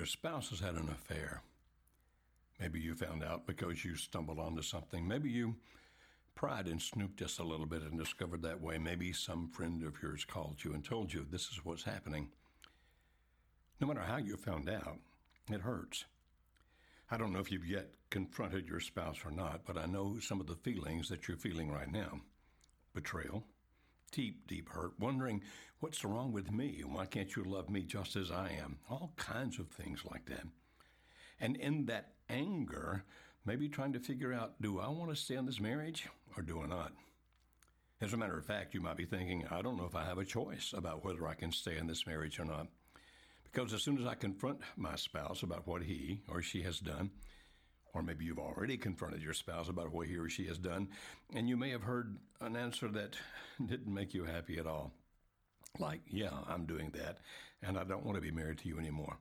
Your spouse has had an affair. Maybe you found out because you stumbled onto something. Maybe you pried and snooped just a little bit and discovered that way. Maybe some friend of yours called you and told you this is what's happening. No matter how you found out, it hurts. I don't know if you've yet confronted your spouse or not, but I know some of the feelings that you're feeling right now betrayal, deep, deep hurt, wondering what's wrong with me? Why can't you love me just as I am? All kinds of things like that. And in that anger, maybe trying to figure out do I want to stay in this marriage or do I not? As a matter of fact, you might be thinking, I don't know if I have a choice about whether I can stay in this marriage or not. Because as soon as I confront my spouse about what he or she has done, or maybe you've already confronted your spouse about what he or she has done, and you may have heard an answer that didn't make you happy at all. Like, yeah, I'm doing that, and I don't want to be married to you anymore.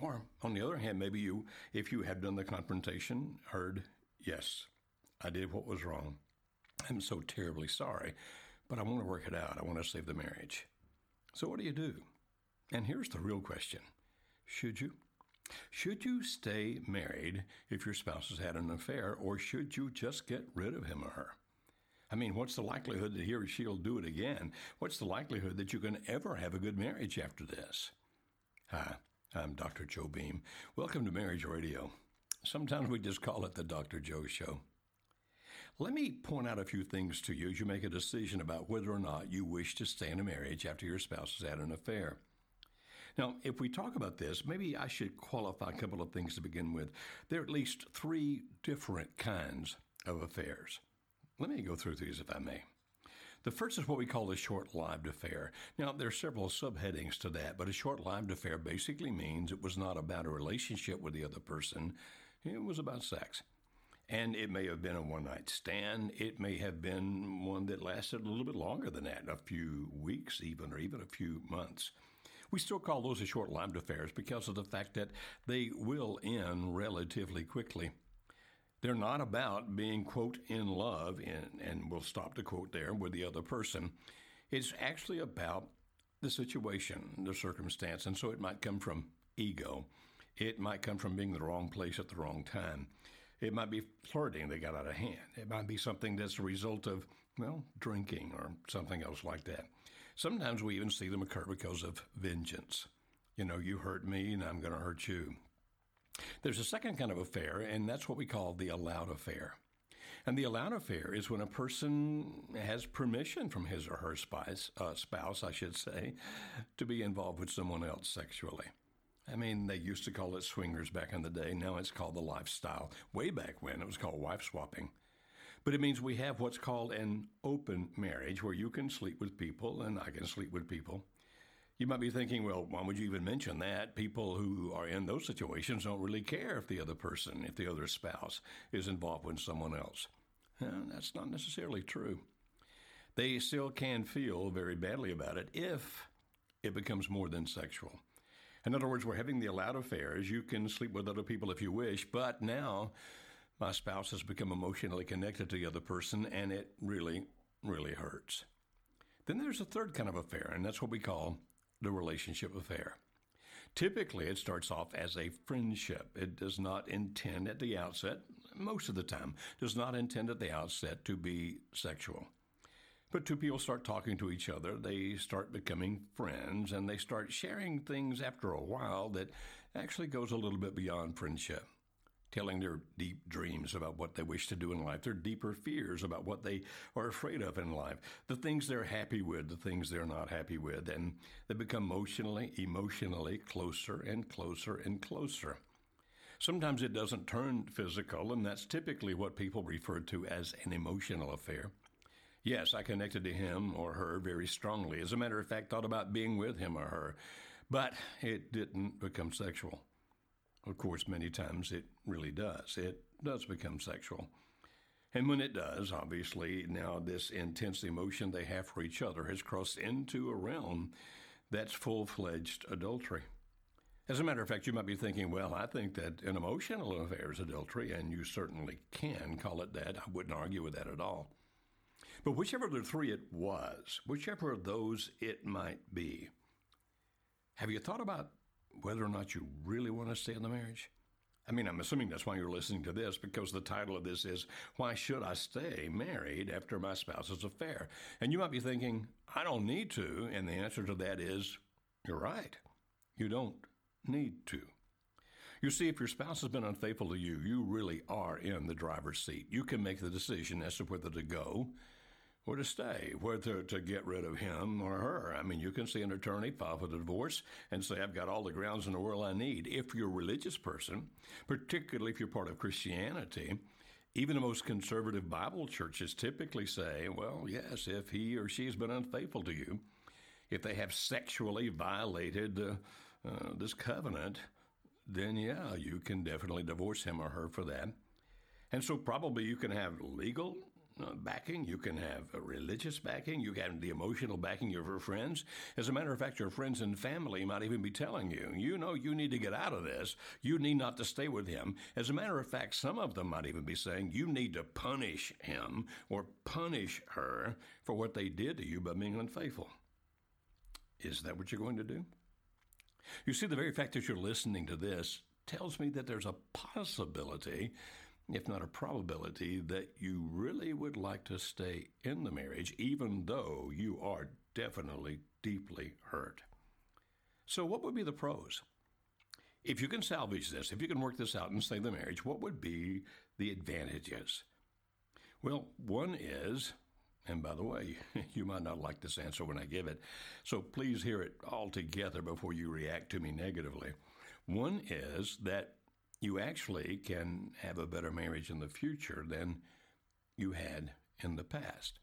Or, on the other hand, maybe you, if you had done the confrontation, heard, yes, I did what was wrong. I'm so terribly sorry, but I want to work it out. I want to save the marriage. So, what do you do? And here's the real question Should you? Should you stay married if your spouse has had an affair, or should you just get rid of him or her? I mean, what's the likelihood that he or she'll do it again? What's the likelihood that you can ever have a good marriage after this? Hi, I'm Dr. Joe Beam. Welcome to Marriage Radio. Sometimes we just call it the Dr. Joe Show. Let me point out a few things to you as you make a decision about whether or not you wish to stay in a marriage after your spouse has had an affair. Now, if we talk about this, maybe I should qualify a couple of things to begin with. There are at least three different kinds of affairs. Let me go through these if I may. The first is what we call a short lived affair. Now, there are several subheadings to that, but a short lived affair basically means it was not about a relationship with the other person, it was about sex. And it may have been a one night stand. It may have been one that lasted a little bit longer than that, a few weeks even, or even a few months. We still call those a short lived affairs because of the fact that they will end relatively quickly. They're not about being, quote, in love, and, and we'll stop the quote there, with the other person. It's actually about the situation, the circumstance. And so it might come from ego. It might come from being in the wrong place at the wrong time. It might be flirting that got out of hand. It might be something that's a result of, well, drinking or something else like that. Sometimes we even see them occur because of vengeance. You know, you hurt me and I'm going to hurt you. There's a second kind of affair, and that's what we call the allowed affair. And the allowed affair is when a person has permission from his or her spouse, uh, spouse, I should say, to be involved with someone else sexually. I mean, they used to call it swingers back in the day. Now it's called the lifestyle. Way back when, it was called wife swapping. But it means we have what's called an open marriage where you can sleep with people and I can sleep with people. You might be thinking, well, why would you even mention that? People who are in those situations don't really care if the other person, if the other spouse is involved with someone else. Well, that's not necessarily true. They still can feel very badly about it if it becomes more than sexual. In other words, we're having the allowed affairs. You can sleep with other people if you wish, but now my spouse has become emotionally connected to the other person, and it really, really hurts. Then there's a third kind of affair, and that's what we call the relationship affair. Typically, it starts off as a friendship. It does not intend at the outset, most of the time, does not intend at the outset to be sexual. But two people start talking to each other, they start becoming friends, and they start sharing things after a while that actually goes a little bit beyond friendship telling their deep dreams about what they wish to do in life, their deeper fears about what they are afraid of in life, the things they're happy with, the things they're not happy with, and they become emotionally, emotionally closer and closer and closer. Sometimes it doesn't turn physical, and that's typically what people refer to as an emotional affair. Yes, I connected to him or her very strongly. As a matter of fact, thought about being with him or her. But it didn't become sexual. Of course, many times it really does. It does become sexual. And when it does, obviously, now this intense emotion they have for each other has crossed into a realm that's full fledged adultery. As a matter of fact, you might be thinking, well, I think that an emotional affair is adultery, and you certainly can call it that. I wouldn't argue with that at all. But whichever of the three it was, whichever of those it might be, have you thought about whether or not you really want to stay in the marriage? I mean, I'm assuming that's why you're listening to this because the title of this is Why Should I Stay Married After My Spouse's Affair? And you might be thinking, I don't need to. And the answer to that is, you're right. You don't need to. You see, if your spouse has been unfaithful to you, you really are in the driver's seat. You can make the decision as to whether to go or to stay, whether to get rid of him or her. I mean, you can see an attorney, file for the divorce, and say, I've got all the grounds in the world I need. If you're a religious person, particularly if you're part of Christianity, even the most conservative Bible churches typically say, well, yes, if he or she has been unfaithful to you, if they have sexually violated uh, uh, this covenant, then yeah, you can definitely divorce him or her for that. And so probably you can have legal Uh, backing, you can have a religious backing, you can have the emotional backing of your friends. As a matter of fact, your friends and family might even be telling you, you know, you need to get out of this. You need not to stay with him. As a matter of fact, some of them might even be saying, you need to punish him or punish her for what they did to you by being unfaithful. Is that what you're going to do? You see, the very fact that you're listening to this tells me that there's a possibility, if not a probability, that you really would like to stay in the marriage, even though you are definitely deeply hurt. So, what would be the pros? If you can salvage this, if you can work this out and save the marriage, what would be the advantages? Well, one is and by the way, you might not like this answer when I give it, so please hear it all together before you react to me negatively. One is that you actually can have a better marriage in the future than you had in the past.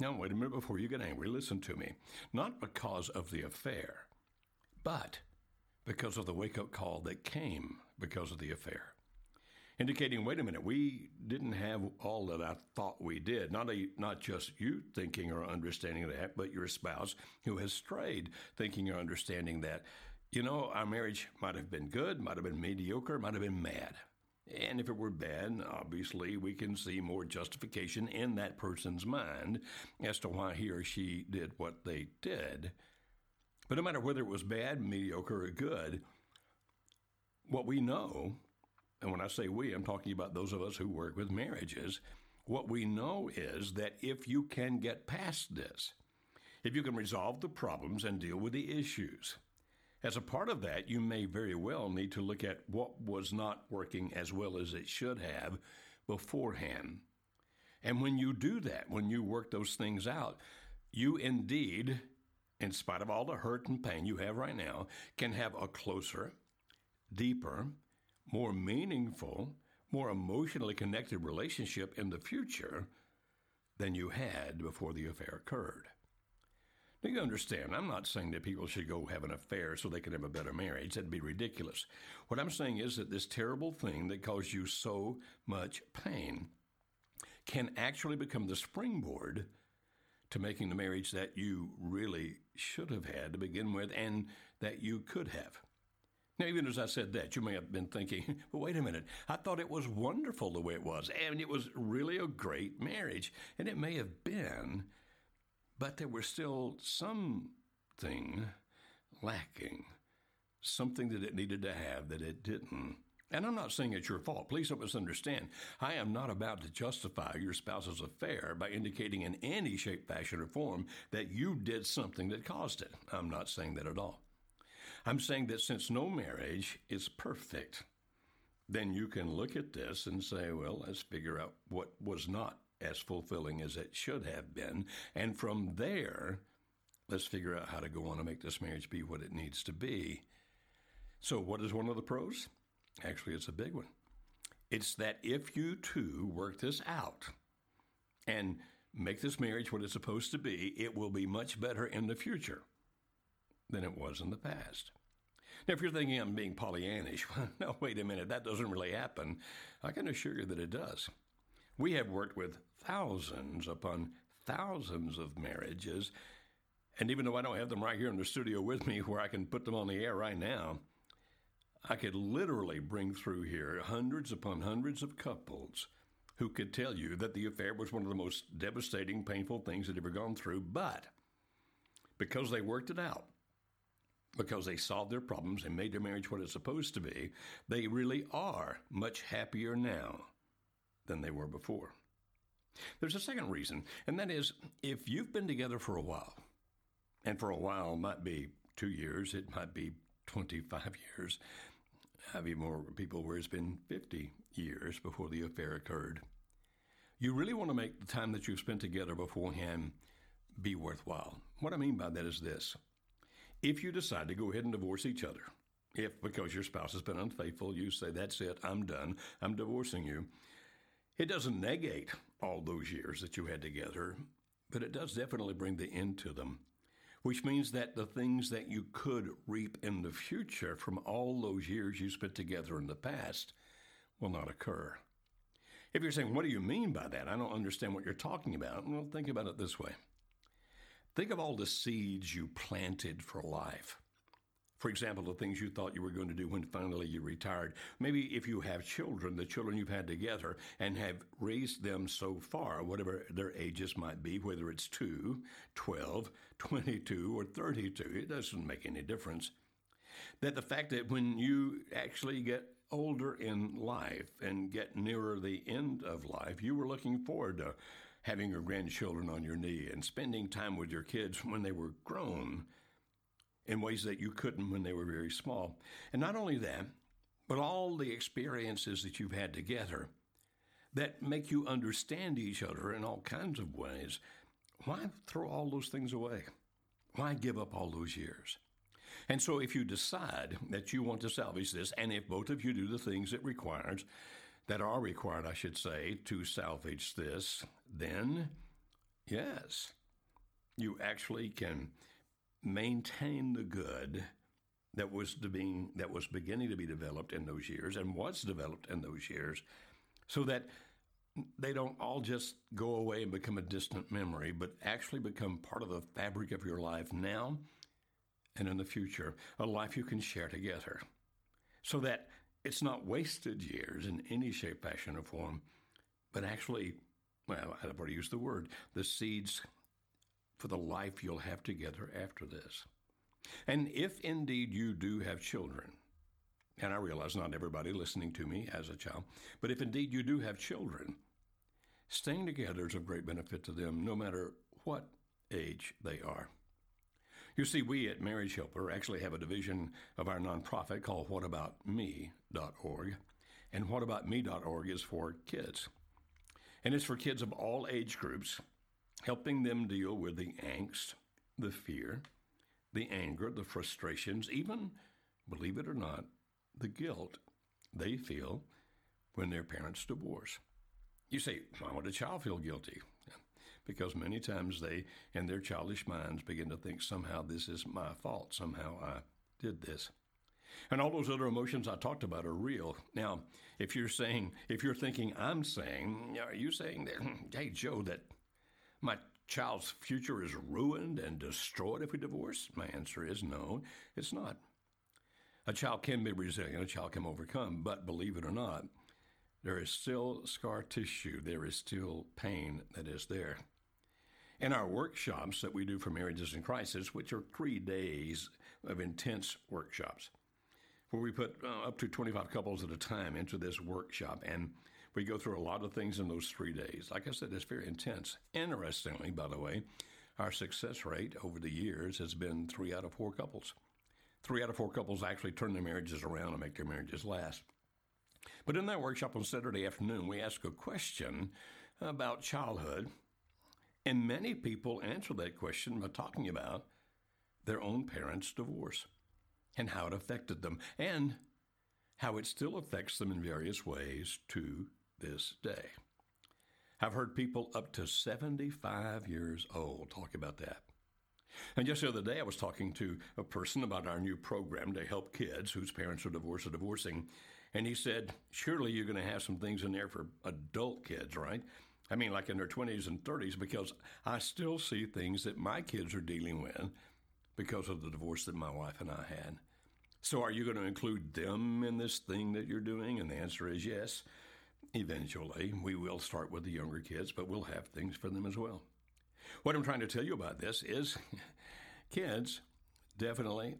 Now, wait a minute before you get angry. Listen to me. Not because of the affair, but because of the wake up call that came because of the affair indicating, wait a minute, we didn't have all that I thought we did. Not a, not just you thinking or understanding that, but your spouse who has strayed thinking or understanding that. You know, our marriage might have been good, might have been mediocre, might have been mad. And if it were bad, obviously we can see more justification in that person's mind as to why he or she did what they did. But no matter whether it was bad, mediocre, or good, what we know and when I say we, I'm talking about those of us who work with marriages, what we know is that if you can get past this, if you can resolve the problems and deal with the issues, as a part of that, you may very well need to look at what was not working as well as it should have beforehand. And when you do that, when you work those things out, you indeed, in spite of all the hurt and pain you have right now, can have a closer, deeper, more meaningful, more emotionally connected relationship in the future than you had before the affair occurred. Now, you understand, I'm not saying that people should go have an affair so they can have a better marriage. That'd be ridiculous. What I'm saying is that this terrible thing that caused you so much pain can actually become the springboard to making the marriage that you really should have had to begin with and that you could have. Now, even as I said that, you may have been thinking, well, wait a minute. I thought it was wonderful the way it was. And it was really a great marriage. And it may have been, but there was still something lacking, something that it needed to have that it didn't. And I'm not saying it's your fault. Please don't misunderstand. I am not about to justify your spouse's affair by indicating in any shape, fashion, or form that you did something that caused it. I'm not saying that at all. I'm saying that since no marriage is perfect, then you can look at this and say, well, let's figure out what was not as fulfilling as it should have been. And from there, let's figure out how to go on and make this marriage be what it needs to be. So, what is one of the pros? Actually, it's a big one. It's that if you two work this out and make this marriage what it's supposed to be, it will be much better in the future. than it was in the past. Now, if you're thinking I'm being Pollyannish, well, no, wait a minute, that doesn't really happen. I can assure you that it does. We have worked with thousands upon thousands of marriages, and even though I don't have them right here in the studio with me where I can put them on the air right now, I could literally bring through here hundreds upon hundreds of couples who could tell you that the affair was one of the most devastating, painful things they'd ever gone through, but because they worked it out, because they solved their problems and made their marriage what it's supposed to be, they really are much happier now than they were before. There's a second reason, and that is if you've been together for a while, and for a while might be two years, it might be 25 years, have even more people where it's been 50 years before the affair occurred. You really want to make the time that you've spent together beforehand be worthwhile. What I mean by that is this if you decide to go ahead and divorce each other, if because your spouse has been unfaithful, you say, That's it, I'm done, I'm divorcing you, it doesn't negate all those years that you had together, but it does definitely bring the end to them, which means that the things that you could reap in the future from all those years you spent together in the past will not occur. If you're saying, What do you mean by that? I don't understand what you're talking about. Well, think about it this way. Think of all the seeds you planted for life. For example, the things you thought you were going to do when finally you retired. Maybe if you have children, the children you've had together and have raised them so far, whatever their ages might be, whether it's 2, 12, 22, or 32, it doesn't make any difference. That the fact that when you actually get older in life and get nearer the end of life, you were looking forward to having your grandchildren on your knee and spending time with your kids when they were grown in ways that you couldn't when they were very small. And not only that, but all the experiences that you've had together that make you understand each other in all kinds of ways. Why throw all those things away? Why give up all those years? And so, if you decide that you want to salvage this, and if both of you do the things it requires, that are required, I should say, to salvage this, then yes, you actually can maintain the good that was being that was beginning to be developed in those years and was developed in those years, so that they don't all just go away and become a distant memory, but actually become part of the fabric of your life now and in the future, a life you can share together. So that it's not wasted years in any shape, fashion, or form, but actually, well, I've already used the word, the seeds for the life you'll have together after this. And if indeed you do have children, and I realize not everybody listening to me has a child, but if indeed you do have children, staying together is of great benefit to them no matter what age they are. You see, we at Marriage Helper actually have a division of our nonprofit called whataboutme.org. And whataboutme.org is for kids. And it's for kids of all age groups, helping them deal with the angst, the fear, the anger, the frustrations, even, believe it or not, the guilt they feel when their parents divorce. You say, why would a child feel guilty? because many times they, in their childish minds, begin to think somehow this is my fault, somehow I did this. And all those other emotions I talked about are real. Now, if you're saying, if you're thinking I'm saying, are you saying that, hey, Joe, that my child's future is ruined and destroyed if we divorce? My answer is no, it's not. A child can be resilient, a child can overcome, but believe it or not, there is still scar tissue, there is still pain that is there. In our workshops that we do for marriages in crisis, which are three days of intense workshops, where we put uh, up to 25 couples at a time into this workshop, and we go through a lot of things in those three days. Like I said, it's very intense. Interestingly, by the way, our success rate over the years has been three out of four couples. Three out of four couples actually turn their marriages around and make their marriages last. But in that workshop on Saturday afternoon, we ask a question about childhood and many people answer that question by talking about their own parents' divorce and how it affected them and how it still affects them in various ways to this day. I've heard people up to 75 years old talk about that. And just the other day, I was talking to a person about our new program to help kids whose parents are divorced or divorcing. And he said, Surely you're going to have some things in there for adult kids, right? I mean, like in their 20s and 30s, because I still see things that my kids are dealing with because of the divorce that my wife and I had. So, are you going to include them in this thing that you're doing? And the answer is yes. Eventually, we will start with the younger kids, but we'll have things for them as well. What I'm trying to tell you about this is kids definitely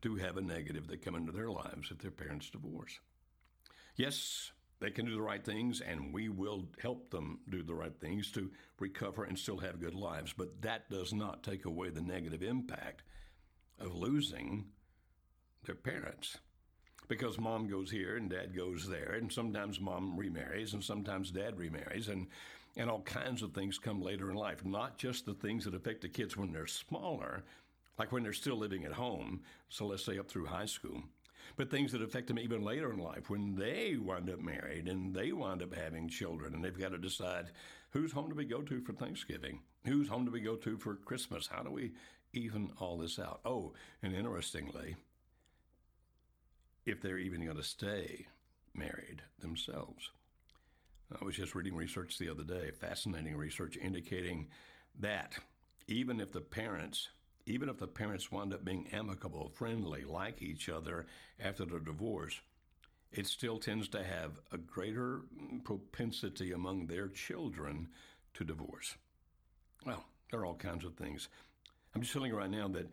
do have a negative that come into their lives if their parents divorce. Yes, they can do the right things, and we will help them do the right things to recover and still have good lives. But that does not take away the negative impact of losing their parents. Because mom goes here and dad goes there, and sometimes mom remarries, and sometimes dad remarries, and, and all kinds of things come later in life. Not just the things that affect the kids when they're smaller, like when they're still living at home, so let's say up through high school, but things that affect them even later in life when they wind up married and they wind up having children and they've got to decide whose home do we go to for Thanksgiving? Whose home do we go to for Christmas? How do we even all this out? Oh, and interestingly, if they're even going to stay married themselves. I was just reading research the other day, fascinating research indicating that even if the parents even if the parents wind up being amicable, friendly, like each other after the divorce, it still tends to have a greater mm, propensity among their children to divorce. Well, there are all kinds of things. I'm just telling you right now that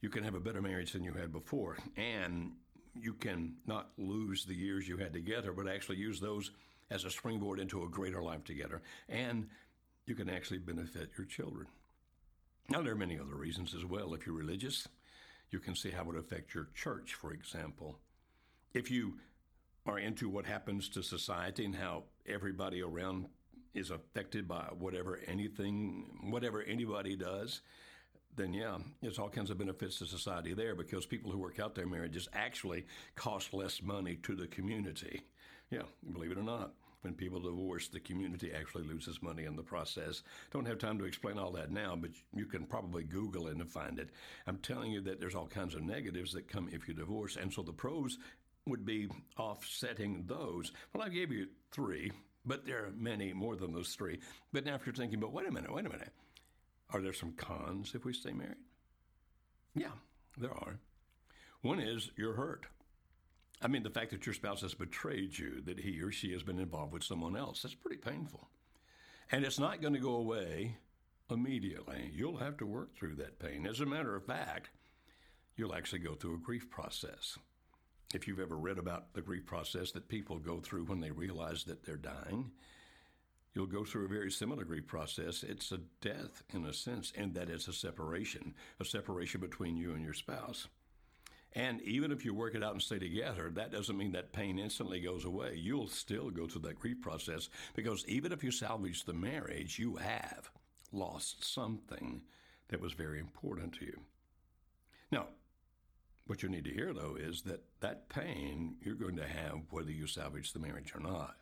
you can have a better marriage than you had before, and you can not lose the years you had together, but actually use those as a springboard into a greater life together. And you can actually benefit your children. Now, there are many other reasons as well. If you're religious, you can see how it would affect your church, for example. If you are into what happens to society and how everybody around is affected by whatever anything, whatever anybody does, then yeah, there's all kinds of benefits to society there because people who work out their marriages actually cost less money to the community. Yeah, believe it or not when people divorce, the community actually loses money in the process. Don't have time to explain all that now, but you can probably Google it and find it. I'm telling you that there's all kinds of negatives that come if you divorce. And so the pros would be offsetting those. Well, I gave you three, but there are many more than those three. But now if you're thinking, but wait a minute, wait a minute. Are there some cons if we stay married? Yeah, there are. One is you're hurt. I mean, the fact that your spouse has betrayed you, that he or she has been involved with someone else, that's pretty painful. And it's not going to go away immediately. You'll have to work through that pain. As a matter of fact, you'll actually go through a grief process. If you've ever read about the grief process that people go through when they realize that they're dying, you'll go through a very similar grief process. It's a death in a sense, and that it's a separation, a separation between you and your spouse. And even if you work it out and stay together, that doesn't mean that pain instantly goes away. You'll still go through that grief process because even if you salvage the marriage, you have lost something that was very important to you. Now, what you need to hear though is that that pain you're going to have whether you salvage the marriage or not.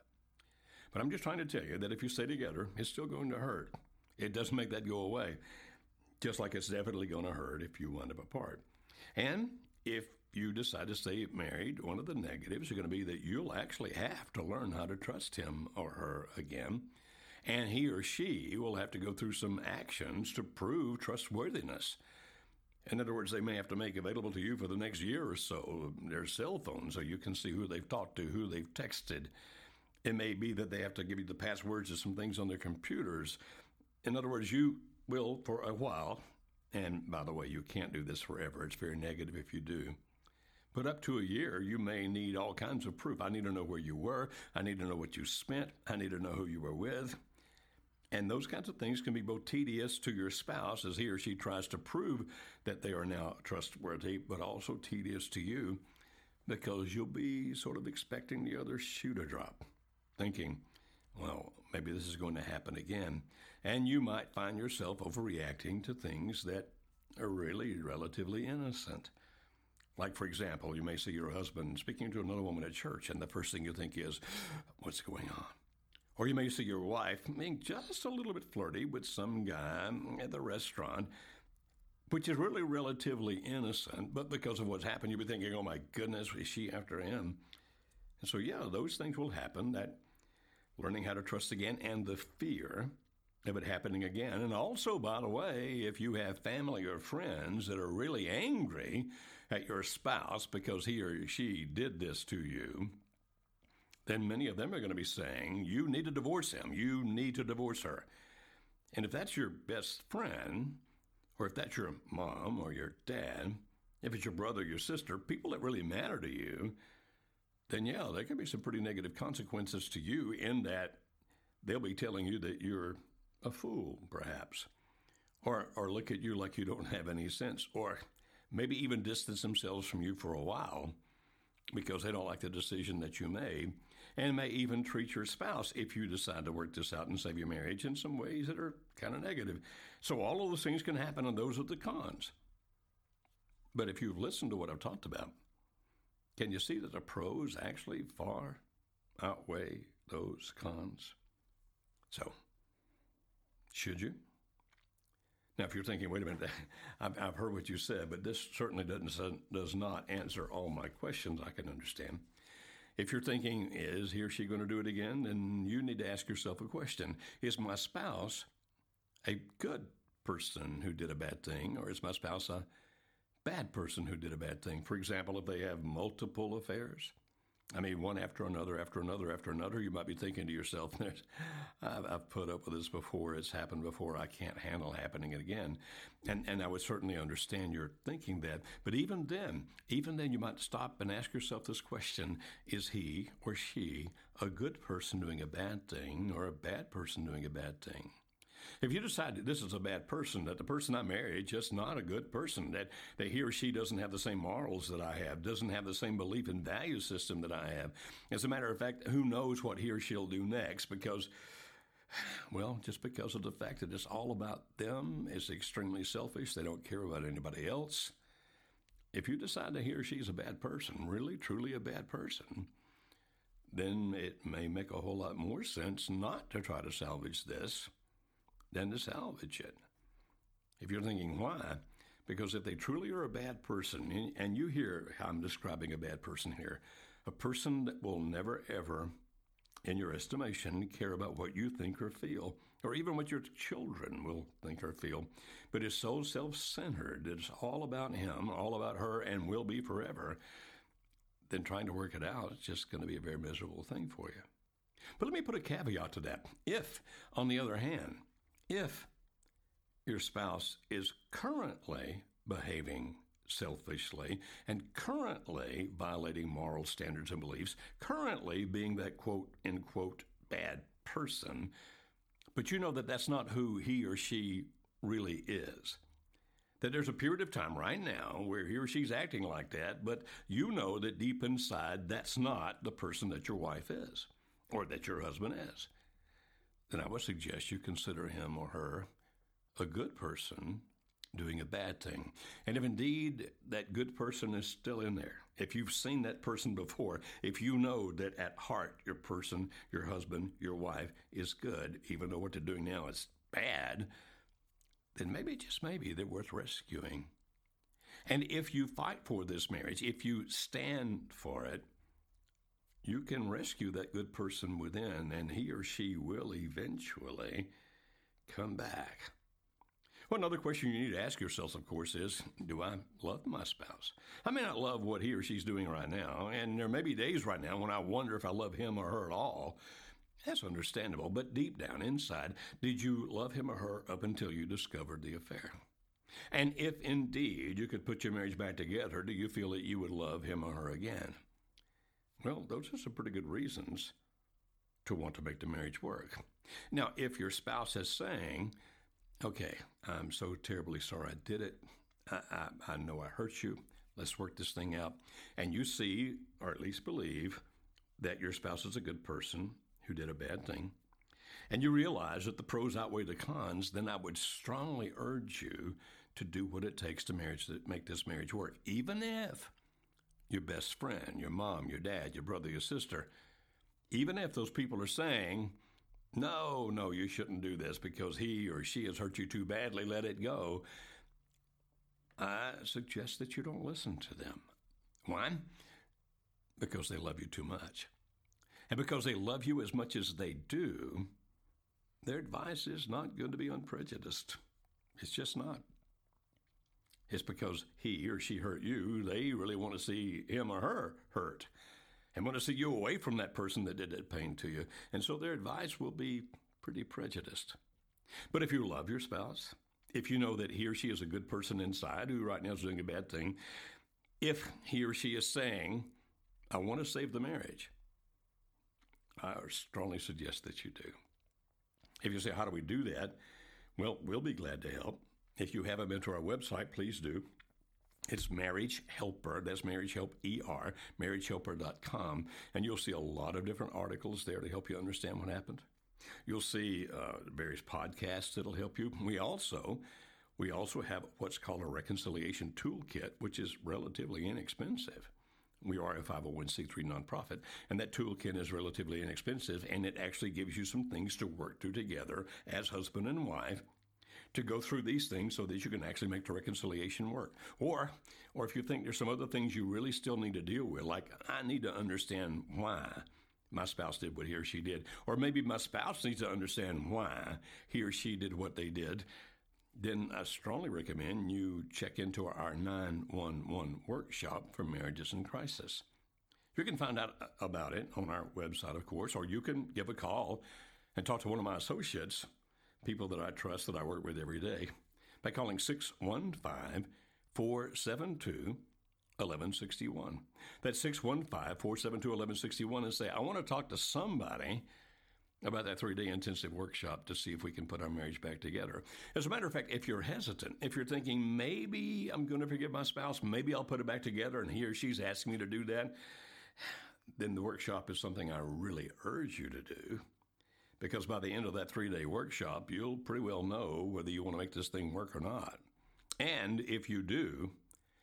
But I'm just trying to tell you that if you stay together, it's still going to hurt. It doesn't make that go away, just like it's definitely going to hurt if you wind up apart. And if you decide to stay married, one of the negatives are going to be that you'll actually have to learn how to trust him or her again. And he or she will have to go through some actions to prove trustworthiness. In other words, they may have to make available to you for the next year or so their cell phone so you can see who they've talked to, who they've texted. It may be that they have to give you the passwords to some things on their computers. In other words, you will, for a while, and by the way, you can't do this forever. It's very negative if you do. But up to a year, you may need all kinds of proof. I need to know where you were. I need to know what you spent. I need to know who you were with. And those kinds of things can be both tedious to your spouse as he or she tries to prove that they are now trustworthy, but also tedious to you because you'll be sort of expecting the other shoe to drop, thinking, well, maybe this is going to happen again. And you might find yourself overreacting to things that are really relatively innocent. Like, for example, you may see your husband speaking to another woman at church, and the first thing you think is, What's going on? Or you may see your wife being just a little bit flirty with some guy at the restaurant, which is really relatively innocent, but because of what's happened, you'll be thinking, oh my goodness, is she after him? And so, yeah, those things will happen that learning how to trust again and the fear of it happening again. And also, by the way, if you have family or friends that are really angry at your spouse because he or she did this to you, then many of them are going to be saying, You need to divorce him. You need to divorce her. And if that's your best friend, or if that's your mom or your dad, if it's your brother, your sister, people that really matter to you, then yeah, there can be some pretty negative consequences to you in that they'll be telling you that you're a fool, perhaps, or, or look at you like you don't have any sense, or maybe even distance themselves from you for a while because they don't like the decision that you made, and may even treat your spouse if you decide to work this out and save your marriage in some ways that are kind of negative. So, all of those things can happen, and those are the cons. But if you've listened to what I've talked about, can you see that the pros actually far outweigh those cons? So, should you? Now, if you're thinking, wait a minute, I've, I've heard what you said, but this certainly doesn't does not answer all my questions. I can understand. If you're thinking, is he or she going to do it again? Then you need to ask yourself a question: Is my spouse a good person who did a bad thing, or is my spouse a bad person who did a bad thing. For example, if they have multiple affairs, I mean, one after another, after another, after another, you might be thinking to yourself, I've, put up with this before, it's happened before, I can't handle happening it again. And, and I would certainly understand your thinking that. But even then, even then, you might stop and ask yourself this question Is he or she a good person doing a bad thing or a bad person doing a bad thing? If you decide that this is a bad person, that the person I married just not a good person, that, that he or she doesn't have the same morals that I have, doesn't have the same belief and value system that I have. As a matter of fact, who knows what he or she'll do next because well, just because of the fact that it's all about them, it's extremely selfish, they don't care about anybody else. If you decide that he or she's a bad person, really, truly a bad person, then it may make a whole lot more sense not to try to salvage this than to salvage it. If you're thinking why, because if they truly are a bad person, and you hear how I'm describing a bad person here, a person that will never ever, in your estimation, care about what you think or feel, or even what your children will think or feel, but is so self centered, it's all about him, all about her, and will be forever, then trying to work it out is just going to be a very miserable thing for you. But let me put a caveat to that. If, on the other hand, if your spouse is currently behaving selfishly and currently violating moral standards and beliefs, currently being that quote, end quote, bad person, but you know that that's not who he or she really is. That there's a period of time right now where he or she's acting like that, but you know that deep inside that's not the person that your wife is or that your husband is then I would suggest you consider him or her a good person doing a bad thing. And if indeed that good person is still in there, if you've seen that person before, if you know that at heart your person, your husband, your wife is good, even though what they're doing now is bad, then maybe, just maybe, they're worth rescuing. And if you fight for this marriage, if you stand for it, you can rescue that good person within, and he or she will eventually come back. Well, another question you need to ask yourself, of course, is Do I love my spouse? I may not love what he or she's doing right now, and there may be days right now when I wonder if I love him or her at all. That's understandable, but deep down inside, did you love him or her up until you discovered the affair? And if indeed you could put your marriage back together, do you feel that you would love him or her again? Well, those are some pretty good reasons to want to make the marriage work. Now, if your spouse is saying, okay, I'm so terribly sorry I did it, I, I, I know I hurt you, let's work this thing out, and you see, or at least believe, that your spouse is a good person who did a bad thing, and you realize that the pros outweigh the cons, then I would strongly urge you to do what it takes to marriage to make this marriage work, even if your best friend, your mom, your dad, your brother, your sister, even if those people are saying, no, no, you shouldn't do this because he or she has hurt you too badly, let it go. I suggest that you don't listen to them. Why? Because they love you too much. And because they love you as much as they do, their advice is not going to be unprejudiced. It's just not. It's because he or she hurt you, they really want to see him or her hurt and want to see you away from that person that did that pain to you. And so their advice will be pretty prejudiced. But if you love your spouse, if you know that he or she is a good person inside who right now is doing a bad thing, if he or she is saying, I want to save the marriage, I strongly suggest that you do. If you say, How do we do that? Well, we'll be glad to help. If you haven't been to our website, please do. It's Marriage Helper. That's Marriage Help ER, marriagehelper.com. And you'll see a lot of different articles there to help you understand what happened. You'll see uh, various podcasts that'll help you. We also we also have what's called a reconciliation toolkit, which is relatively inexpensive. We are a 501c3 nonprofit, and that toolkit is relatively inexpensive, and it actually gives you some things to work through together as husband and wife to go through these things so that you can actually make the reconciliation work. Or, or if you think there's some other things you really still need to deal with, like I need to understand why my spouse did what he or she did, or maybe my spouse needs to understand why he or she did what they did, then I strongly recommend you check into our 911 workshop for marriages in crisis. You can find out about it on our website, of course, or you can give a call and talk to one of my associates people that I trust that I work with every day by calling 615 472 1161. That's 615 472 1161 and say, I want to talk to somebody about that three day intensive workshop to see if we can put our marriage back together. As a matter of fact, if you're hesitant, if you're thinking maybe I'm going to forgive my spouse, maybe I'll put it back together and he or she's asking me to do that, then the workshop is something I really urge you to do because by the end of that three day workshop, you'll pretty well know whether you want to make this thing work or not. And if you do,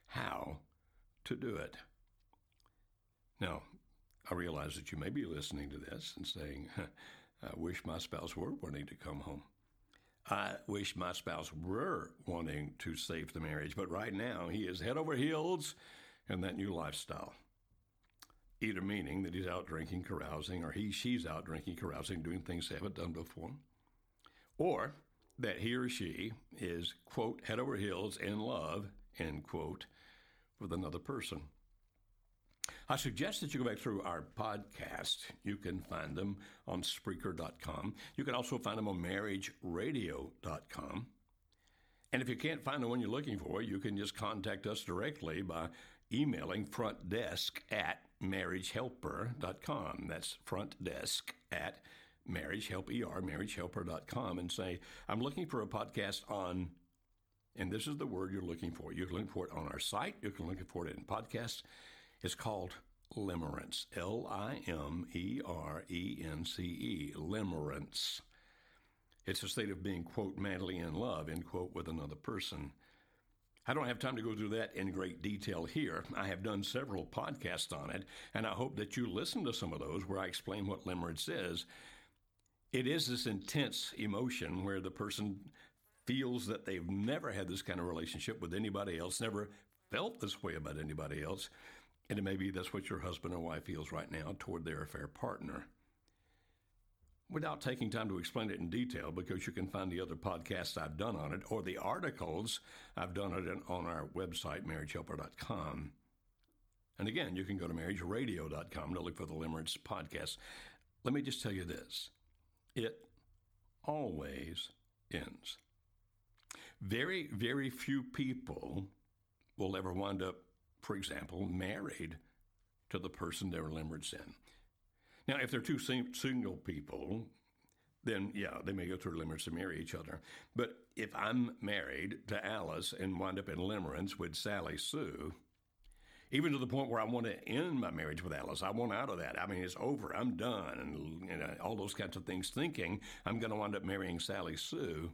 how to do it. Now, I realize that you may be listening to this and saying, I wish my spouse were wanting to come home. I wish my spouse were wanting to save the marriage, but right now he is head over heels in that new lifestyle either meaning that he's out drinking, carousing, or he, she's out drinking, carousing, doing things they haven't done before, or that he or she is, quote, head over heels in love, end quote, with another person. I suggest that you go back through our podcast. You can find them on Spreaker.com. You can also find them on MarriageRadio.com. And if you can't find the one you're looking for, you can just contact us directly by emailing front desk at marriagehelper.com. That's front desk at marriagehelper, marriagehelper.com, and say, I'm looking for a podcast on, and this is the word you're looking for. You can look for it on our site, you can look for it in podcasts. It's called Limerence, L I M E R E N C E, Limerence. It's a state of being, quote, madly in love, end quote, with another person. I don't have time to go through that in great detail here. I have done several podcasts on it, and I hope that you listen to some of those where I explain what limerence is. It is this intense emotion where the person feels that they've never had this kind of relationship with anybody else, never felt this way about anybody else, and maybe that's what your husband or wife feels right now toward their affair partner without taking time to explain it in detail because you can find the other podcasts I've done on it or the articles I've done it on our website, marriagehelper.com. And again, you can go to marriageradio.com to look for the Limerence podcast. Let me just tell you this it always ends. Very, very few people will ever wind up, for example, married to the person they're limerence in. Now, if they're two single people, then yeah, they may go through limerence to marry each other. But if I'm married to Alice and wind up in limerence with Sally Sue, even to the point where I want to end my marriage with Alice, I want out of that. I mean, it's over. I'm done, and know, all those kinds of things. Thinking I'm going to wind up marrying Sally Sue.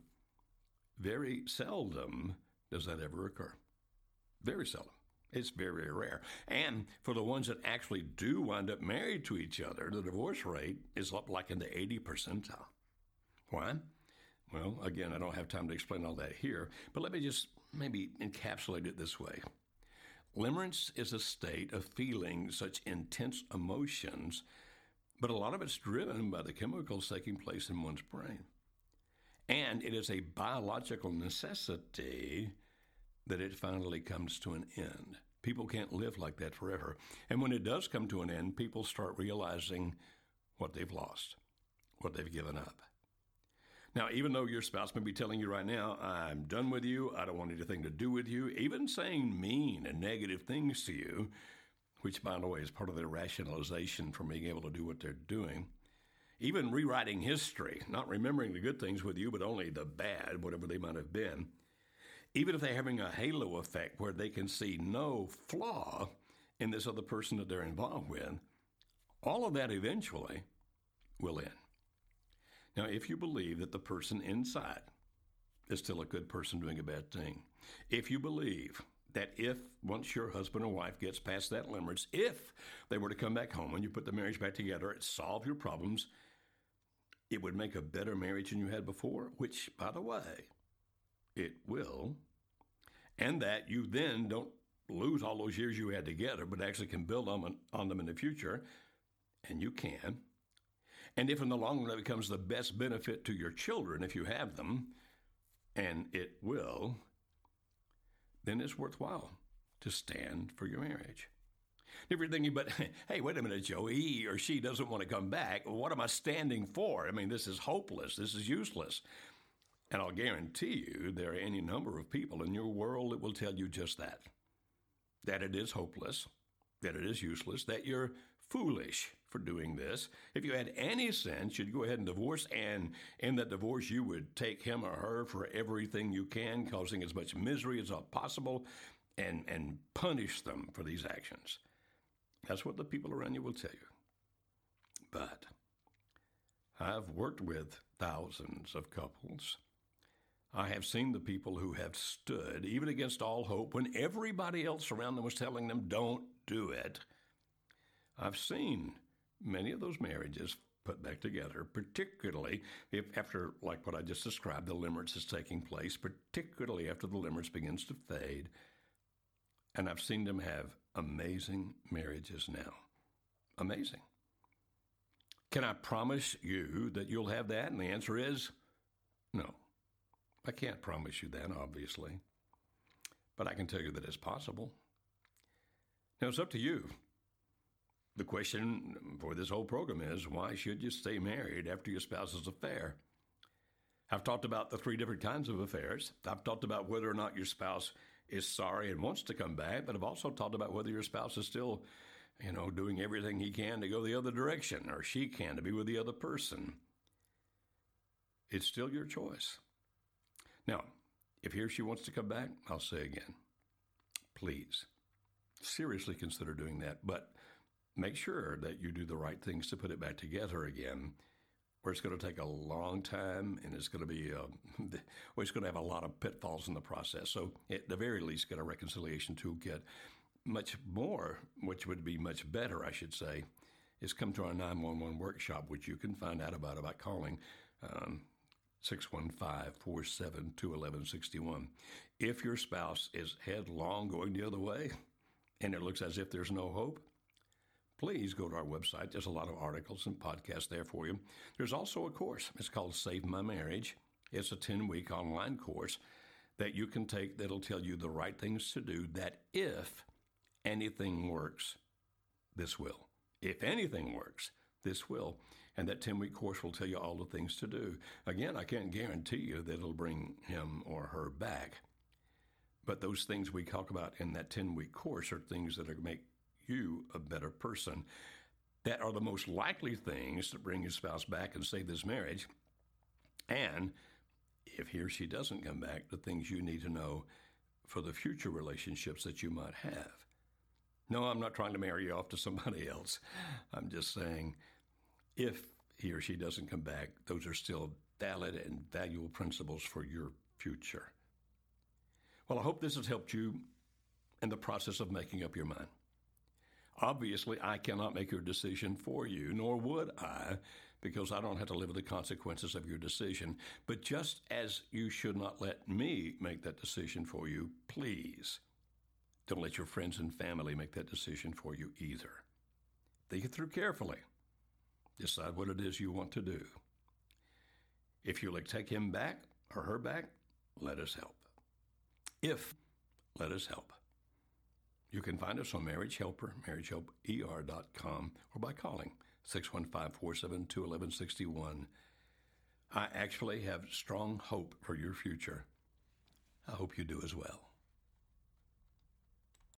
Very seldom does that ever occur. Very seldom. It's very, rare. And for the ones that actually do wind up married to each other, the divorce rate is up like in the 80 percentile. Why? Well, again, I don't have time to explain all that here, but let me just maybe encapsulate it this way Limerence is a state of feeling such intense emotions, but a lot of it's driven by the chemicals taking place in one's brain. And it is a biological necessity that it finally comes to an end. People can't live like that forever. And when it does come to an end, people start realizing what they've lost, what they've given up. Now, even though your spouse may be telling you right now, I'm done with you, I don't want anything to do with you, even saying mean and negative things to you, which, by the way, is part of their rationalization for being able to do what they're doing, even rewriting history, not remembering the good things with you, but only the bad, whatever they might have been, even if they're having a halo effect where they can see no flaw in this other person that they're involved with, all of that eventually will end. Now, if you believe that the person inside is still a good person doing a bad thing, if you believe that if once your husband or wife gets past that limerence, if they were to come back home and you put the marriage back together, it solve your problems, it would make a better marriage than you had before, which, by the way, it will, and that you then don't lose all those years you had together, but actually can build on, on them in the future, and you can. And if in the long run it becomes the best benefit to your children if you have them, and it will, then it's worthwhile to stand for your marriage. If you're thinking, but hey, wait a minute, Joe, he or she doesn't want to come back, what am I standing for? I mean, this is hopeless. This is useless. And I'll guarantee you there are any number of people in your world that will tell you just that that it is hopeless, that it is useless, that you're foolish for doing this. If you had any sense, you'd go ahead and divorce, and in that divorce, you would take him or her for everything you can, causing as much misery as possible, and, and punish them for these actions. That's what the people around you will tell you. But I've worked with thousands of couples. I have seen the people who have stood, even against all hope, when everybody else around them was telling them, don't do it. I've seen many of those marriages put back together, particularly if after, like what I just described, the limerence is taking place, particularly after the limerence begins to fade. And I've seen them have amazing marriages now. Amazing. Can I promise you that you'll have that? And the answer is no. I can't promise you that, obviously. But I can tell you that it's possible. Now, it's up to you. The question for this whole program is why should you stay married after your spouse's affair? I've talked about the three different kinds of affairs. I've talked about whether or not your spouse is sorry and wants to come back, but I've also talked about whether your spouse is still, you know, doing everything he can to go the other direction or she can to be with the other person. It's still your choice. Now, if he or she wants to come back, I'll say again, please seriously consider doing that. But make sure that you do the right things to put it back together again. Where it's going to take a long time and it's going to be, uh, well, it's going to have a lot of pitfalls in the process. So, at the very least, get a reconciliation toolkit. Much more, which would be much better, I should say, is come to our 911 workshop, which you can find out about by calling um, 615-472-1161. If your spouse is headlong going the other way and it looks as if there's no hope, please go to our website. There's a lot of articles and podcasts there for you. There's also a course. It's called Save My Marriage. It's a 10 week online course that you can take that'll tell you the right things to do that if anything works, this will. If anything works, this will. And that 10 week course will tell you all the things to do. Again, I can't guarantee you that it'll bring him or her back. But those things we talk about in that 10 week course are things that are make you a better person. That are the most likely things to bring your spouse back and save this marriage. And if he or she doesn't come back, the things you need to know for the future relationships that you might have. No, I'm not trying to marry you off to somebody else. I'm just saying if he or she doesn't come back, those are still valid and valuable principles for your future. Well, I hope this has helped you in the process of making up your mind. Obviously, I cannot make your decision for you, nor would I, because I don't have to live with the consequences of your decision. But just as you should not let me make that decision for you, please don't let your friends and family make that decision for you either. Think it through carefully. Decide what it is you want to do. If you'll take him back or her back, let us help. If, let us help. You can find us on Marriage Helper, marriagehelper.com, or by calling 615 472 1161. I actually have strong hope for your future. I hope you do as well.